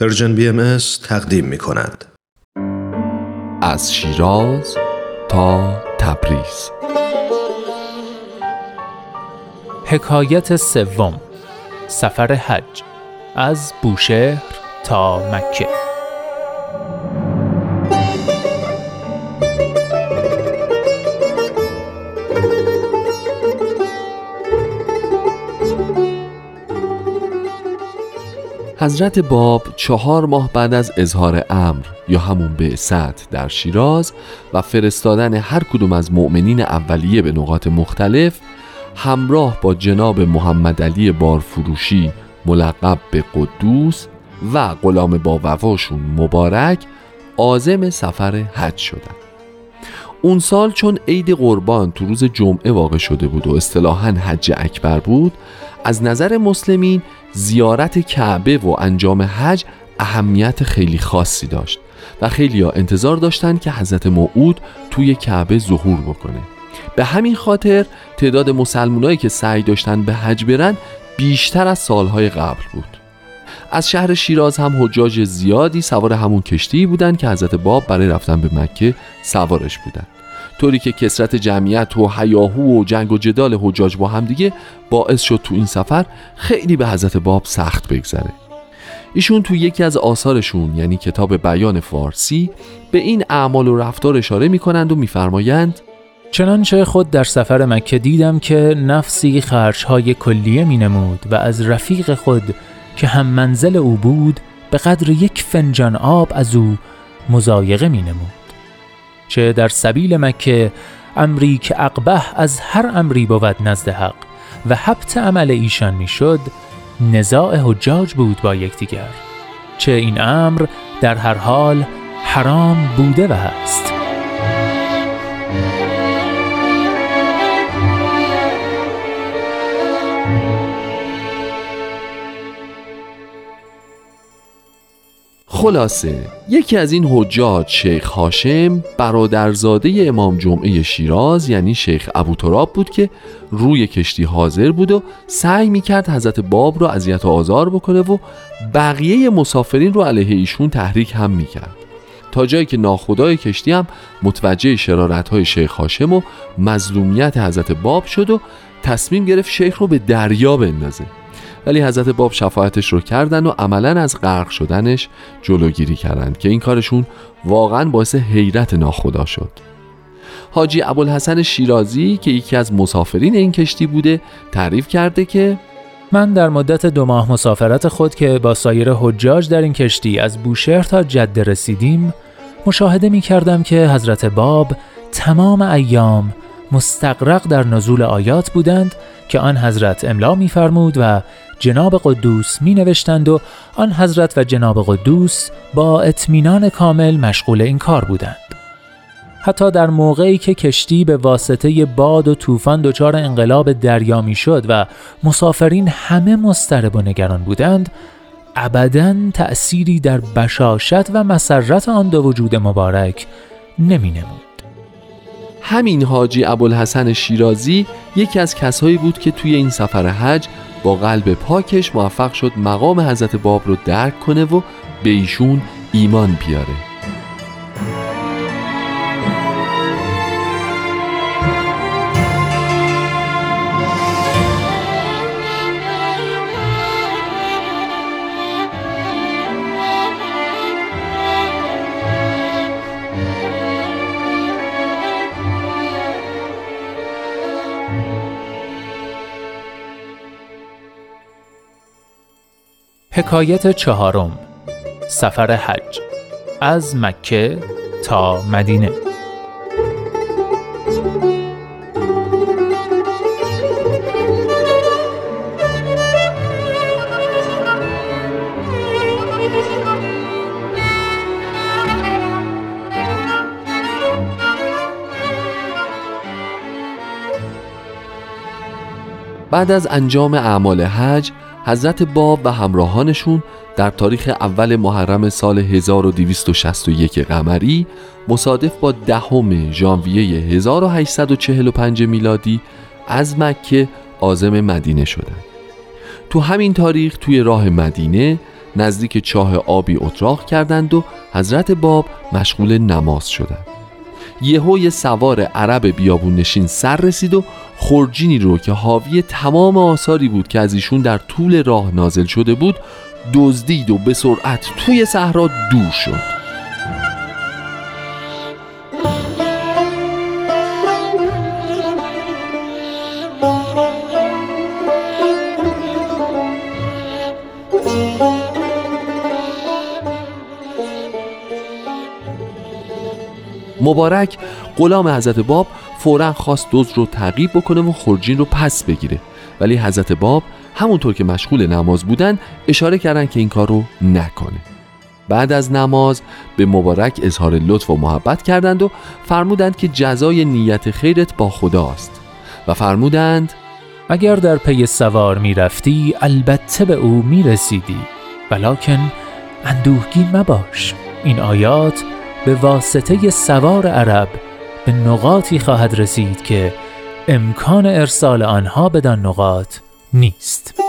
Persian BM تقدیم می کند. از شیراز تا تبریز. حکایت سوم. سفر حج. از بوشهر تا مکه. حضرت باب چهار ماه بعد از اظهار امر یا همون بعثت در شیراز و فرستادن هر کدوم از مؤمنین اولیه به نقاط مختلف همراه با جناب محمد علی بارفروشی ملقب به قدوس و غلام با وفاشون مبارک عازم سفر حج شدند. اون سال چون عید قربان تو روز جمعه واقع شده بود و اصطلاحا حج اکبر بود از نظر مسلمین زیارت کعبه و انجام حج اهمیت خیلی خاصی داشت و خیلی ها انتظار داشتند که حضرت موعود توی کعبه ظهور بکنه. به همین خاطر تعداد مسلمانایی که سعی داشتن به حج برن بیشتر از سالهای قبل بود. از شهر شیراز هم حجاج زیادی سوار همون کشتی بودند که حضرت باب برای رفتن به مکه سوارش بودند. طوری که کسرت جمعیت و حیاهو و جنگ و جدال حجاج با هم دیگه باعث شد تو این سفر خیلی به حضرت باب سخت بگذره. ایشون تو یکی از آثارشون یعنی کتاب بیان فارسی به این اعمال و رفتار اشاره می‌کنند و میفرمایند چنانچه خود در سفر مکه دیدم که نفسی خرچهای کلیه می نمود و از رفیق خود که هم منزل او بود به قدر یک فنجان آب از او مزایقه می نمود چه در سبیل مکه امری که اقبه از هر امری بود نزد حق و حبت عمل ایشان می‌شد نزاع حجاج بود با یکدیگر چه این امر در هر حال حرام بوده و هست. خلاصه یکی از این حجاج شیخ هاشم برادرزاده امام جمعه شیراز یعنی شیخ ابو تراب بود که روی کشتی حاضر بود و سعی می‌کرد حضرت باب رو اذیت و آزار بکنه و بقیه مسافرین رو علیه ایشون تحریک هم می‌کرد. تا جایی که ناخدای کشتی هم متوجه شرارت های شیخ هاشم و مظلومیت حضرت باب شد و تصمیم گرفت شیخ رو به دریا بندازه. ولی حضرت باب شفاعتش رو کردن و عملا از غرق شدنش جلوگیری کردند که این کارشون واقعا باعث حیرت ناخدا شد. حاجی ابوالحسن شیرازی که یکی از مسافرین این کشتی بوده تعریف کرده که من در مدت دو ماه مسافرت خود که با سایر حجاج در این کشتی از بوشهر تا جده رسیدیم مشاهده می کردم که حضرت باب تمام ایام مستقرق در نزول آیات بودند که آن حضرت املا میفرمود و جناب قدوس می نوشتند و آن حضرت و جناب قدوس با اطمینان کامل مشغول این کار بودند. حتی در موقعی که کشتی به واسطه باد و طوفان دچار انقلاب دریا می شد و مسافرین همه مضطرب و نگران بودند ابدا تأثیری در بشاشت و مسرت آن دو وجود مبارک نمی نمود. همین حاجی ابوالحسن شیرازی یکی از کسایی بود که توی این سفر حج با قلب پاکش موفق شد مقام حضرت باب رو درک کنه و به ایشون ایمان بیاره. حکایت چهارم. سفر حج. از مکه تا مدینه. بعد از انجام اعمال حج حضرت باب و همراهانشون در تاریخ اول محرم سال 1261 قمری مصادف با دهم ژانویه 1845 میلادی از مکه عازم مدینه شدند. تو همین تاریخ توی راه مدینه نزدیک چاه آبی اتراق کردند و حضرت باب مشغول نماز شدند یهو سوار عرب بیابون نشین سر رسید و خورجینی رو که حاوی تمام آثاری بود که از ایشون در طول راه نازل شده بود دزدید و به سرعت توی صحرا دور شد. مبارک غلام حضرت باب فورا خواست دوز رو تعقیب بکنه و خورجین رو پس بگیره. ولی حضرت باب همونطور که مشغول نماز بودن اشاره کردن که این کار رو نکنه. بعد از نماز به مبارک اظهار لطف و محبت کردند و فرمودند که جزای نیت خیرت با خداست و فرمودند اگر در پی سوار می رفتی البته به او می رسیدی ولیکن اندوهگین مباش. این آیات به واسطه سوار عرب به نقاطی خواهد رسید که امکان ارسال آنها بدان نقاط نیست.